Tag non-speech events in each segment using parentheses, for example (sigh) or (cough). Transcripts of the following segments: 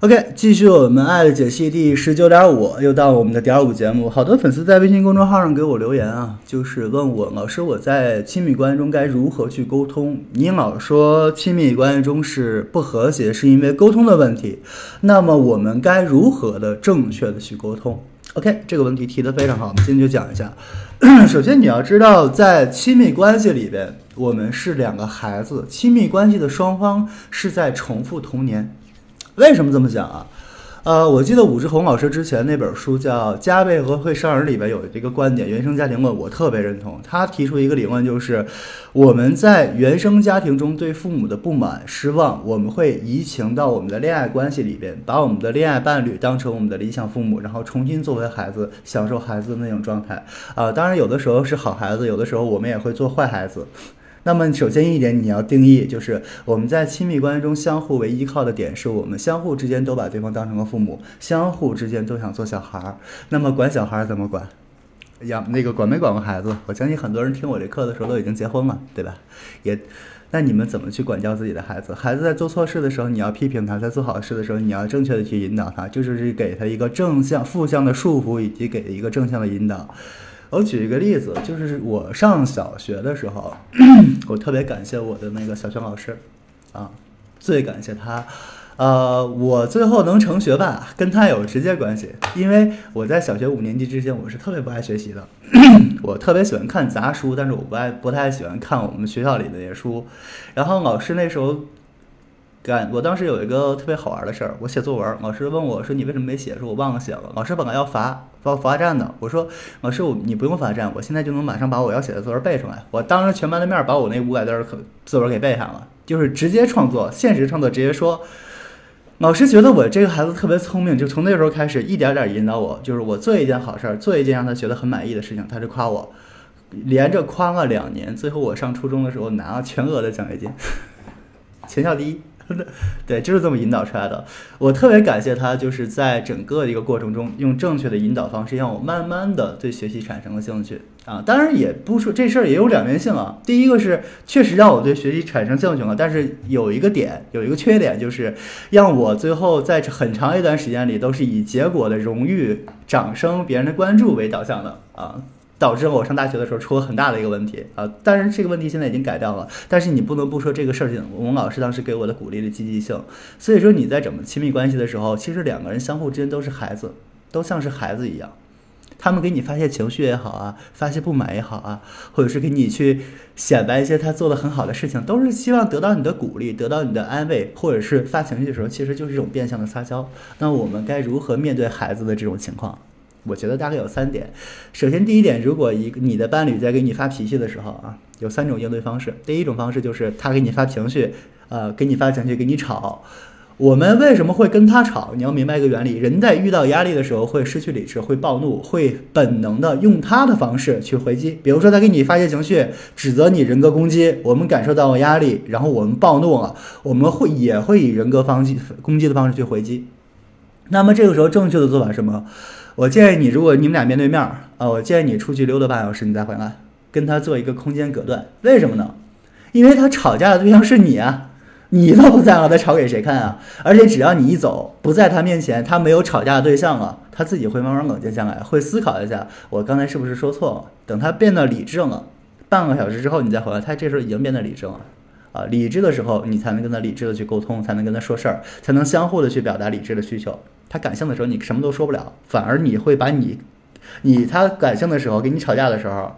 OK，继续我们爱的解析第十九点五，又到我们的点五节目。好多粉丝在微信公众号上给我留言啊，就是问我老师我在亲密关系中该如何去沟通？你老说亲密关系中是不和谐，是因为沟通的问题，那么我们该如何的正确的去沟通？OK，这个问题提的非常好，我们今天就讲一下。(clears throat) 首先你要知道，在亲密关系里边，我们是两个孩子，亲密关系的双方是在重复童年。为什么这么讲啊？呃，我记得武志红老师之前那本书叫《加倍和会伤人》里边有一个观点，原生家庭论，我特别认同。他提出一个理论，就是我们在原生家庭中对父母的不满、失望，我们会移情到我们的恋爱关系里边，把我们的恋爱伴侣当成我们的理想父母，然后重新作为孩子，享受孩子的那种状态。啊，当然有的时候是好孩子，有的时候我们也会做坏孩子。那么，首先一点，你要定义，就是我们在亲密关系中相互为依靠的点，是我们相互之间都把对方当成了父母，相互之间都想做小孩儿。那么管小孩儿怎么管？养那个管没管过孩子？我相信很多人听我这课的时候都已经结婚了，对吧？也，那你们怎么去管教自己的孩子？孩子在做错事的时候，你要批评他；在做好事的时候，你要正确的去引导他，就是给他一个正向、负向的束缚，以及给一个正向的引导。我举一个例子，就是我上小学的时候，我特别感谢我的那个小学老师，啊，最感谢他，呃，我最后能成学霸跟他有直接关系，因为我在小学五年级之前，我是特别不爱学习的，(clears throat) 我特别喜欢看杂书，但是我不爱不太喜欢看我们学校里的那些书，然后老师那时候。干，我当时有一个特别好玩的事儿，我写作文，老师问我说你为什么没写？说我忘了写了。老师本来要罚罚罚站的，我说老师我你不用罚站，我现在就能马上把我要写的作文背出来。我当着全班的面把我那五百字儿作文给背上了，就是直接创作，现实创作，直接说。老师觉得我这个孩子特别聪明，就从那时候开始一点点引导我，就是我做一件好事儿，做一件让他觉得很满意的事情，他就夸我，连着夸了两年，最后我上初中的时候拿了全额的奖学金，(laughs) 全校第一。(laughs) 对，就是这么引导出来的。我特别感谢他，就是在整个一个过程中，用正确的引导方式，让我慢慢的对学习产生了兴趣啊。当然，也不说这事儿也有两面性啊。第一个是确实让我对学习产生兴趣了，但是有一个点，有一个缺点，就是让我最后在很长一段时间里都是以结果的荣誉、掌声、别人的关注为导向的啊。导致我上大学的时候出了很大的一个问题啊！但是这个问题现在已经改掉了。但是你不能不说这个事情，我们老师当时给我的鼓励的积极性。所以说你在整个亲密关系的时候，其实两个人相互之间都是孩子，都像是孩子一样。他们给你发泄情绪也好啊，发泄不满也好啊，或者是给你去显摆一些他做的很好的事情，都是希望得到你的鼓励，得到你的安慰，或者是发情绪的时候，其实就是一种变相的撒娇。那我们该如何面对孩子的这种情况？我觉得大概有三点。首先，第一点，如果一个你的伴侣在给你发脾气的时候啊，有三种应对方式。第一种方式就是他给你发情绪，呃，给你发情绪，给你吵。我们为什么会跟他吵？你要明白一个原理：人在遇到压力的时候会失去理智，会暴怒，会本能的用他的方式去回击。比如说，他给你发泄情绪，指责你，人格攻击。我们感受到了压力，然后我们暴怒了，我们会也会以人格方击攻击的方式去回击。那么这个时候，正确的做法是什么？我建议你，如果你们俩面对面儿啊，我建议你出去溜达半小时，你再回来，跟他做一个空间隔断。为什么呢？因为他吵架的对象是你啊，你都不在了，他吵给谁看啊？而且只要你一走，不在他面前，他没有吵架的对象了，他自己会慢慢冷静下来，会思考一下，我刚才是不是说错了？等他变得理智了，半个小时之后你再回来，他这时候已经变得理智了啊。理智的时候，你才能跟他理智的去沟通，才能跟他说事儿，才能相互的去表达理智的需求。他感性的时候，你什么都说不了，反而你会把你，你他感性的时候跟你吵架的时候，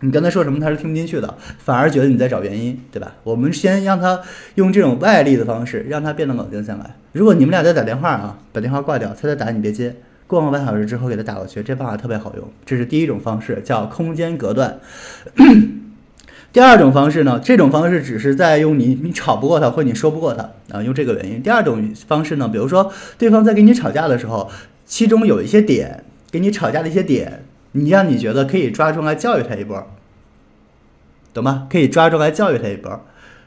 你跟他说什么他是听不进去的，反而觉得你在找原因，对吧？我们先让他用这种外力的方式，让他变得冷静下来。如果你们俩在打电话啊，把电话挂掉，他在打你别接，过个半小时之后给他打过去，这方法特别好用。这是第一种方式，叫空间隔断。第二种方式呢？这种方式只是在用你，你吵不过他，或你说不过他啊，用这个原因。第二种方式呢，比如说对方在跟你吵架的时候，其中有一些点，跟你吵架的一些点，你让你觉得可以抓住来教育他一波，懂吗？可以抓住来教育他一波，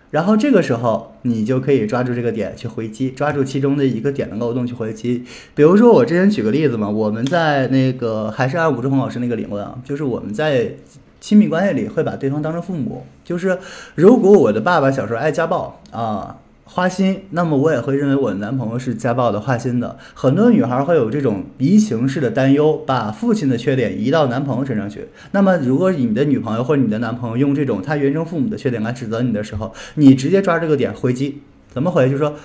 然后这个时候你就可以抓住这个点去回击，抓住其中的一个点的漏洞去回击。比如说我之前举个例子嘛，我们在那个还是按武志红老师那个理论啊，就是我们在。亲密关系里会把对方当成父母，就是如果我的爸爸小时候爱家暴啊，花心，那么我也会认为我的男朋友是家暴的、花心的。很多女孩会有这种移情式的担忧，把父亲的缺点移到男朋友身上去。那么，如果你的女朋友或者你的男朋友用这种他原生父母的缺点来指责你的时候，你直接抓这个点回击，怎么回？就是说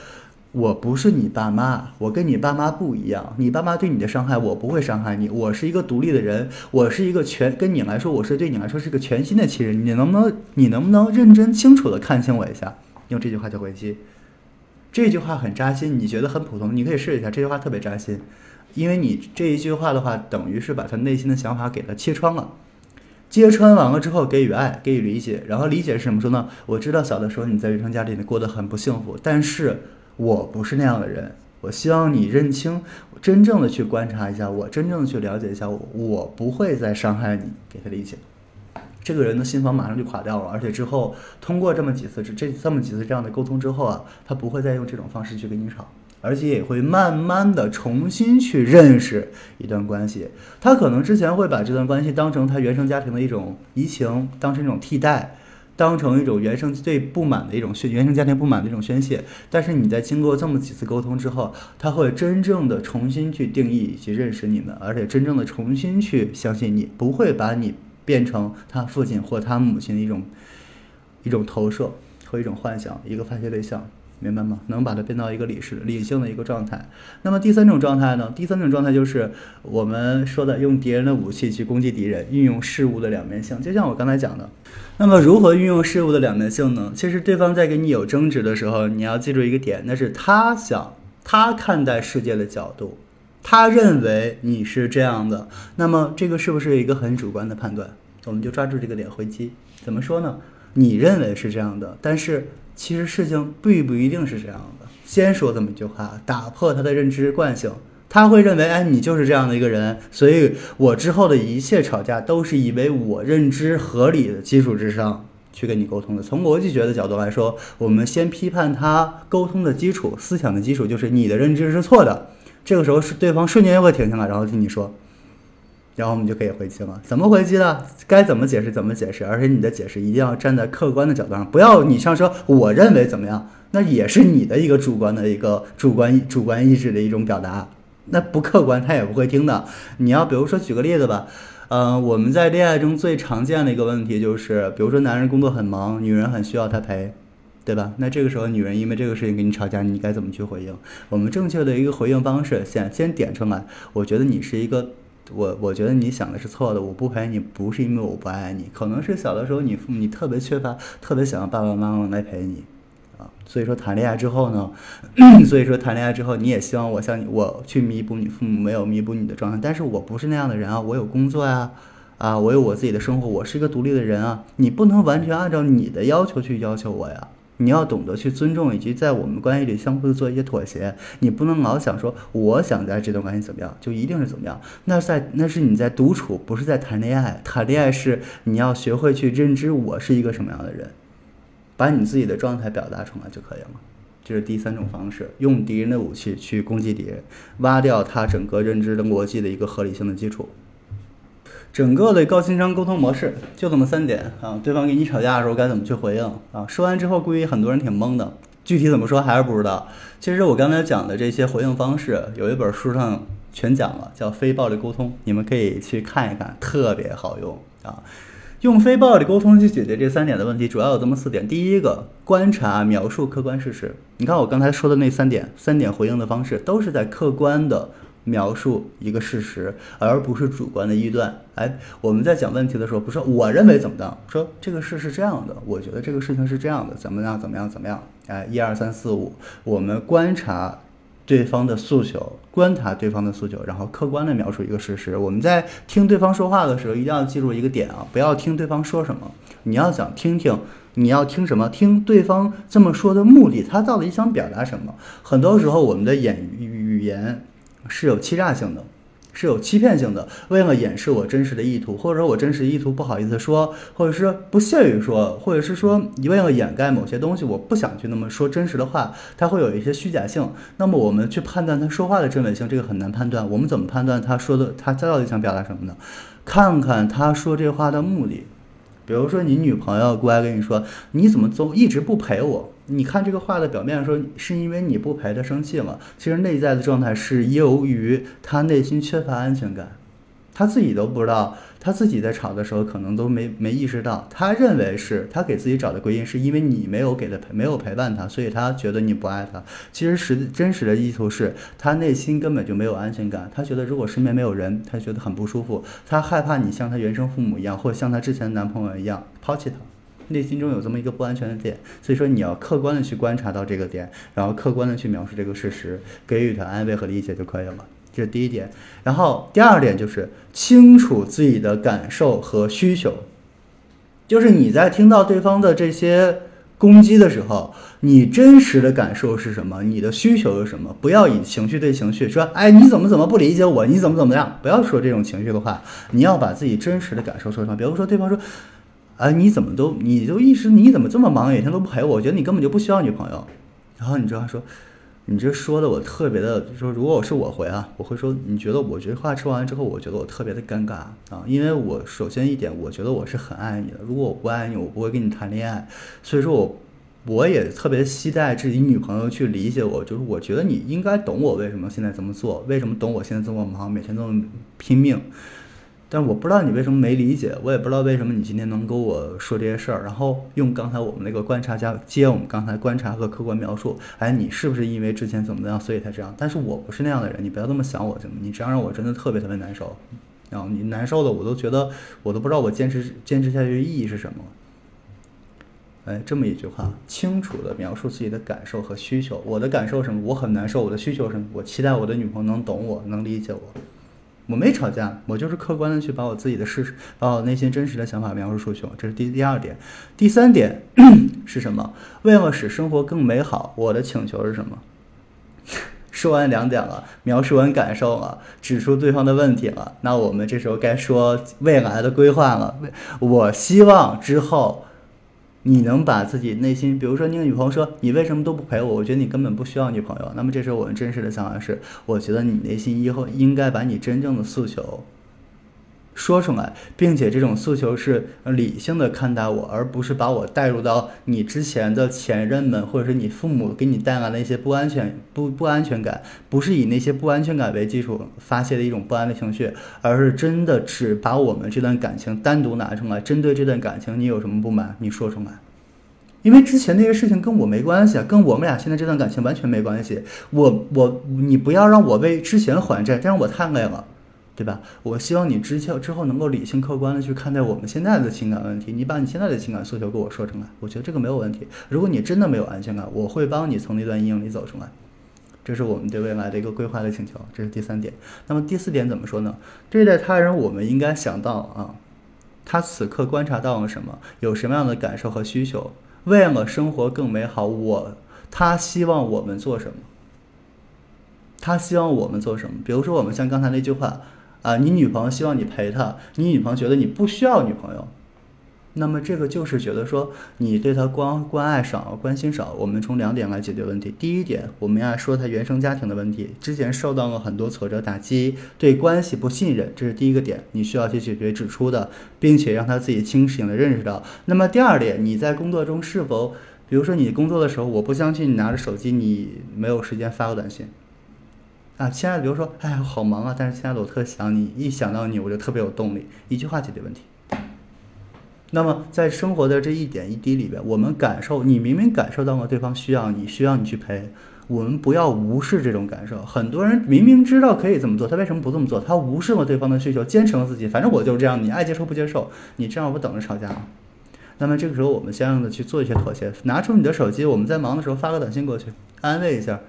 我不是你爸妈，我跟你爸妈不一样，你爸妈对你的伤害我不会伤害你，我是一个独立的人，我是一个全跟你来说，我是对你来说是个全新的亲人。你能不能你能不能认真清楚的看清我一下？用这句话就回击。这句话很扎心，你觉得很普通，你可以试一下。这句话特别扎心，因为你这一句话的话，等于是把他内心的想法给他切穿了。揭穿完了之后，给予爱，给予理解，然后理解是什么说呢？我知道小的时候你在原生家里面过得很不幸福，但是我不是那样的人。我希望你认清，真正的去观察一下我，真正的去了解一下我，我不会再伤害你，给他理解。这个人的心房马上就垮掉了，而且之后通过这么几次这这这么几次这样的沟通之后啊，他不会再用这种方式去跟你吵，而且也会慢慢的重新去认识一段关系。他可能之前会把这段关系当成他原生家庭的一种移情，当成一种替代，当成一种原生最不满的一种宣原生家庭不满的一种宣泄。但是你在经过这么几次沟通之后，他会真正的重新去定义以及认识你们，而且真正的重新去相信你，不会把你。变成他父亲或他母亲的一种一种投射和一种幻想，一个发泄对象，明白吗？能把它变到一个理事理性的一个状态。那么第三种状态呢？第三种状态就是我们说的用敌人的武器去攻击敌人，运用事物的两面性。就像我刚才讲的，那么如何运用事物的两面性呢？其实对方在跟你有争执的时候，你要记住一个点，那是他想他看待世界的角度。他认为你是这样的，那么这个是不是一个很主观的判断？我们就抓住这个点回击。怎么说呢？你认为是这样的，但是其实事情并不一定是这样的。先说这么一句话，打破他的认知惯性。他会认为，哎，你就是这样的一个人，所以我之后的一切吵架都是以为我认知合理的基础之上去跟你沟通的。从逻辑学的角度来说，我们先批判他沟通的基础、思想的基础，就是你的认知是错的。这个时候是对方瞬间就会停下来，然后听你说，然后我们就可以回击了。怎么回击呢？该怎么解释怎么解释，而且你的解释一定要站在客观的角度上，不要你上说我认为怎么样，那也是你的一个主观的一个主观主观意志的一种表达，那不客观他也不会听的。你要比如说举个例子吧，嗯，我们在恋爱中最常见的一个问题就是，比如说男人工作很忙，女人很需要他陪。对吧？那这个时候，女人因为这个事情跟你吵架，你该怎么去回应？我们正确的一个回应方式，先先点出来。我觉得你是一个，我我觉得你想的是错的。我不陪你，不是因为我不爱你，可能是小的时候你父母你特别缺乏，特别想要爸爸妈妈来陪你啊。所以说谈恋爱之后呢，(clears throat) 所以说谈恋爱之后，你也希望我像你，我去弥补你父母没有弥补你的状态。但是我不是那样的人啊，我有工作呀，啊，我有我自己的生活，我是一个独立的人啊。你不能完全按照你的要求去要求我呀。你要懂得去尊重，以及在我们关系里相互的做一些妥协。你不能老想说，我想在这段关系怎么样，就一定是怎么样。那在那是你在独处，不是在谈恋爱。谈恋爱是你要学会去认知我是一个什么样的人，把你自己的状态表达出来就可以了。这是第三种方式，用敌人的武器去攻击敌人，挖掉他整个认知的逻辑的一个合理性的基础。整个的高情商沟通模式就这么三点啊，对方跟你吵架的时候该怎么去回应啊？说完之后，估计很多人挺懵的，具体怎么说还是不知道。其实我刚才讲的这些回应方式，有一本书上全讲了，叫《非暴力沟通》，你们可以去看一看，特别好用啊。用非暴力沟通去解决这三点的问题，主要有这么四点。第一个，观察、描述客观事实。你看我刚才说的那三点，三点回应的方式都是在客观的。描述一个事实，而不是主观的臆断。哎，我们在讲问题的时候，不是我认为怎么的，说这个事是这样的，我觉得这个事情是这样的，怎么样，怎么样，怎么样？哎，一二三四五，我们观察对方的诉求，观察对方的诉求，然后客观的描述一个事实。我们在听对方说话的时候，一定要记住一个点啊，不要听对方说什么，你要想听听，你要听什么？听对方这么说的目的，他到底想表达什么？很多时候，我们的眼语言。是有欺诈性的，是有欺骗性的。为了掩饰我真实的意图，或者说我真实意图不好意思说，或者是不屑于说，或者是说你为了掩盖某些东西，我不想去那么说真实的话，它会有一些虚假性。那么我们去判断他说话的真伪性，这个很难判断。我们怎么判断他说的他到底想表达什么呢？看看他说这话的目的。比如说你女朋友过来跟你说，你怎么总一直不陪我？你看这个话的表面说是因为你不陪他生气吗？其实内在的状态是由于他内心缺乏安全感，他自己都不知道，他自己在吵的时候可能都没没意识到，他认为是他给自己找的归因是因为你没有给他陪，没有陪伴他，所以他觉得你不爱他。其实实真实的意图是他内心根本就没有安全感，他觉得如果身边没有人，他觉得很不舒服，他害怕你像他原生父母一样，或者像他之前男朋友一样抛弃他。内心中有这么一个不安全的点，所以说你要客观的去观察到这个点，然后客观的去描述这个事实，给予他安慰和理解就可以了。这是第一点。然后第二点就是清楚自己的感受和需求，就是你在听到对方的这些攻击的时候，你真实的感受是什么？你的需求是什么？不要以情绪对情绪说，哎，你怎么怎么不理解我？你怎么怎么样？不要说这种情绪的话，你要把自己真实的感受说出来。比如说对方说。啊，你怎么都，你就一直你怎么这么忙，每天都不陪我？我觉得你根本就不需要女朋友。然后你知道说，你这说的我特别的，就说如果我是我回啊，我会说，你觉得我这话说完之后，我觉得我特别的尴尬啊，因为我首先一点，我觉得我是很爱你的，如果我不爱你，我不会跟你谈恋爱。所以说我我也特别期待自己女朋友去理解我，就是我觉得你应该懂我为什么现在这么做，为什么懂我现在这么忙，每天这么拼命。但我不知道你为什么没理解，我也不知道为什么你今天能跟我说这些事儿，然后用刚才我们那个观察加接我们刚才观察和客观描述，哎，你是不是因为之前怎么样，所以才这样？但是我不是那样的人，你不要这么想我行吗？你这样让我真的特别特别难受，然后你难受的我都觉得我都不知道我坚持坚持下去的意义是什么。哎，这么一句话，清楚的描述自己的感受和需求。我的感受什么？我很难受。我的需求什么？我期待我的女朋友能懂我，能理解我。我没吵架，我就是客观的去把我自己的事实，把我内心真实的想法描述出去。这是第第二点，第三点 (clears throat) 是什么？为了使生活更美好，我的请求是什么？(laughs) 说完两点了，描述完感受了，指出对方的问题了，那我们这时候该说未来的规划了。我希望之后。你能把自己内心，比如说你的女朋友说你为什么都不陪我？我觉得你根本不需要女朋友。那么这时候我们真实的想法是，我觉得你内心以后应该把你真正的诉求。说出来，并且这种诉求是理性的看待我，而不是把我带入到你之前的前任们，或者是你父母给你带来的一些不安全、不不安全感，不是以那些不安全感为基础发泄的一种不安的情绪，而是真的只把我们这段感情单独拿出来，针对这段感情，你有什么不满，你说出来，因为之前那些事情跟我没关系，跟我们俩现在这段感情完全没关系。我我你不要让我为之前还债，这样我太累了。对吧？我希望你之后之后能够理性客观的去看待我们现在的情感问题。你把你现在的情感诉求给我说出来，我觉得这个没有问题。如果你真的没有安全感，我会帮你从那段阴影里走出来。这是我们对未来的一个规划的请求，这是第三点。那么第四点怎么说呢？对待他人，我们应该想到啊，他此刻观察到了什么，有什么样的感受和需求，为了生活更美好，我他希望我们做什么？他希望我们做什么？比如说，我们像刚才那句话。啊，你女朋友希望你陪她，你女朋友觉得你不需要女朋友，那么这个就是觉得说你对她关关爱少，关心少。我们从两点来解决问题。第一点，我们要说她原生家庭的问题，之前受到了很多挫折打击，对关系不信任，这是第一个点，你需要去解决指出的，并且让她自己清醒的认识到。那么第二点，你在工作中是否，比如说你工作的时候，我不相信你拿着手机你没有时间发个短信。啊，亲爱的，比如说，哎呀，好忙啊，但是亲爱的，我特想你，一想到你，我就特别有动力，一句话解决问题。那么，在生活的这一点一滴里边，我们感受，你明明感受到了对方需要你，需要你去陪，我们不要无视这种感受。很多人明明知道可以这么做，他为什么不这么做？他无视了对方的需求，坚持了自己，反正我就是这样，你爱接受不接受，你这样不等着吵架吗？那么这个时候，我们相应的去做一些妥协，拿出你的手机，我们在忙的时候发个短信过去，安慰一下，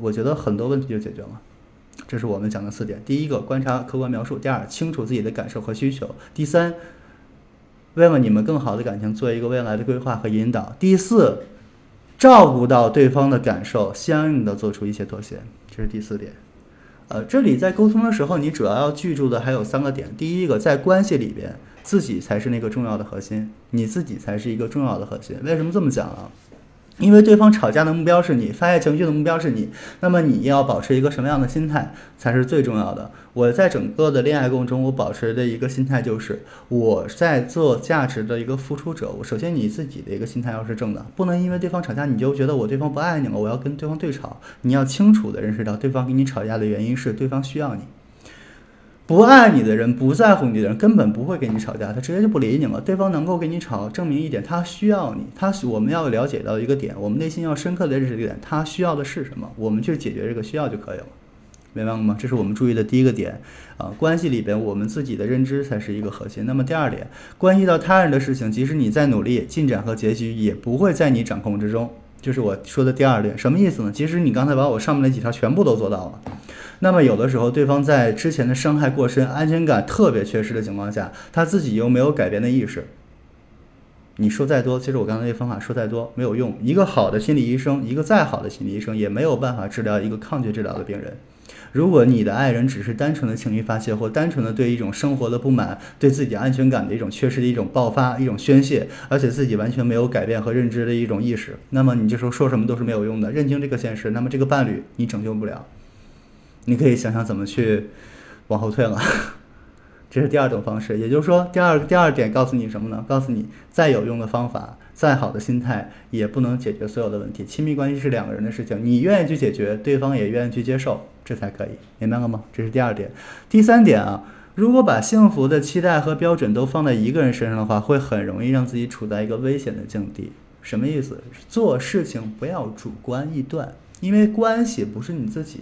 我觉得很多问题就解决了。这是我们讲的四点：第一个，观察客观描述；第二，清楚自己的感受和需求；第三，为了你们更好的感情做一个未来的规划和引导；第四，照顾到对方的感受，相应的做出一些妥协。这是第四点。呃，这里在沟通的时候，你主要要记住的还有三个点：第一个，在关系里边，自己才是那个重要的核心，你自己才是一个重要的核心。为什么这么讲啊？因为对方吵架的目标是你，发泄情绪的目标是你，那么你要保持一个什么样的心态才是最重要的？我在整个的恋爱过程中，我保持的一个心态就是我在做价值的一个付出者。我首先你自己的一个心态要是正的，不能因为对方吵架你就觉得我对方不爱你了，我要跟对方对吵。你要清楚的认识到，对方跟你吵架的原因是对方需要你。不爱你的人，不在乎你的人，根本不会跟你吵架，他直接就不理你了。对方能够跟你吵，证明一点，他需要你。他我们要了解到一个点，我们内心要深刻的认识一点，他需要的是什么，我们去解决这个需要就可以了，明白了吗？这是我们注意的第一个点啊。关系里边，我们自己的认知才是一个核心。那么第二点，关系到他人的事情，即使你再努力，进展和结局也不会在你掌控之中。就是我说的第二点，什么意思呢？其实你刚才把我上面那几条全部都做到了。那么有的时候，对方在之前的伤害过深、安全感特别缺失的情况下，他自己又没有改变的意识。你说再多，其实我刚才那方法说再多没有用。一个好的心理医生，一个再好的心理医生，也没有办法治疗一个抗拒治疗的病人。如果你的爱人只是单纯的情绪发泄，或单纯的对一种生活的不满、对自己安全感的一种缺失的一种爆发、一种宣泄，而且自己完全没有改变和认知的一种意识，那么你这时候说什么都是没有用的。认清这个现实，那么这个伴侣你拯救不了。你可以想想怎么去往后退了，(laughs) 这是第二种方式。也就是说，第二第二点告诉你什么呢？告诉你，再有用的方法，再好的心态，也不能解决所有的问题。亲密关系是两个人的事情，你愿意去解决，对方也愿意去接受，这才可以，明白了吗？这是第二点。第三点啊，如果把幸福的期待和标准都放在一个人身上的话，会很容易让自己处在一个危险的境地。什么意思？做事情不要主观臆断，因为关系不是你自己。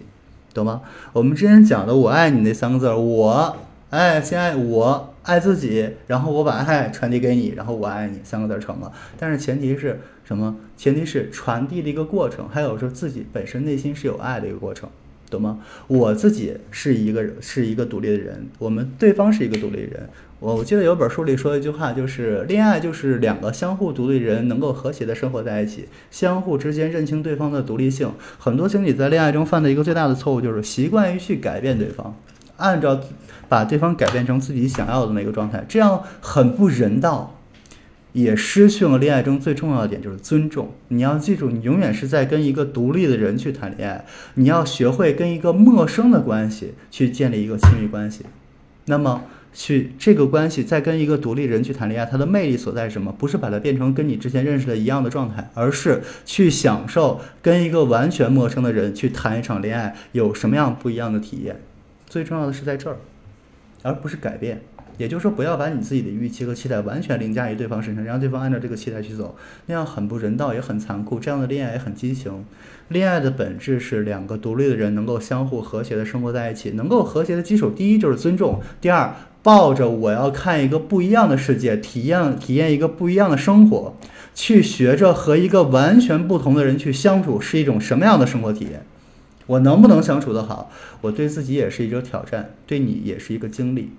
懂吗？我们之前讲的“我爱你”那三个字儿，我哎，亲爱，我爱自己，然后我把爱传递给你，然后我爱你，三个字儿成了。但是前提是什么？前提是传递的一个过程，还有说自己本身内心是有爱的一个过程，懂吗？我自己是一个，是一个独立的人，我们对方是一个独立人。我我记得有本书里说一句话，就是恋爱就是两个相互独立人能够和谐的生活在一起，相互之间认清对方的独立性。很多情侣在恋爱中犯的一个最大的错误就是习惯于去改变对方，按照把对方改变成自己想要的那个状态，这样很不人道，也失去了恋爱中最重要的点，就是尊重。你要记住，你永远是在跟一个独立的人去谈恋爱，你要学会跟一个陌生的关系去建立一个亲密关系。那么。去这个关系，再跟一个独立人去谈恋爱，它的魅力所在是什么？不是把它变成跟你之前认识的一样的状态，而是去享受跟一个完全陌生的人去谈一场恋爱有什么样不一样的体验。最重要的是在这儿，而不是改变。也就是说，不要把你自己的预期和期待完全凌驾于对方身上，让对方按照这个期待去走，那样很不人道，也很残酷。这样的恋爱也很畸形。恋爱的本质是两个独立的人能够相互和谐的生活在一起，能够和谐的基础，第一就是尊重，第二。抱着我要看一个不一样的世界，体验体验一个不一样的生活，去学着和一个完全不同的人去相处，是一种什么样的生活体验？我能不能相处得好？我对自己也是一种挑战，对你也是一个经历，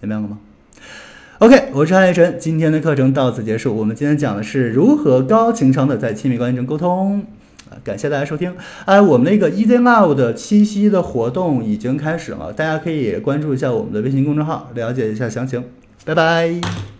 明白了吗？OK，我是爱神，今天的课程到此结束。我们今天讲的是如何高情商的在亲密关系中沟通。啊感谢大家收听，哎，我们那个 Easy Love 的七夕的活动已经开始了，大家可以关注一下我们的微信公众号，了解一下详情。拜拜。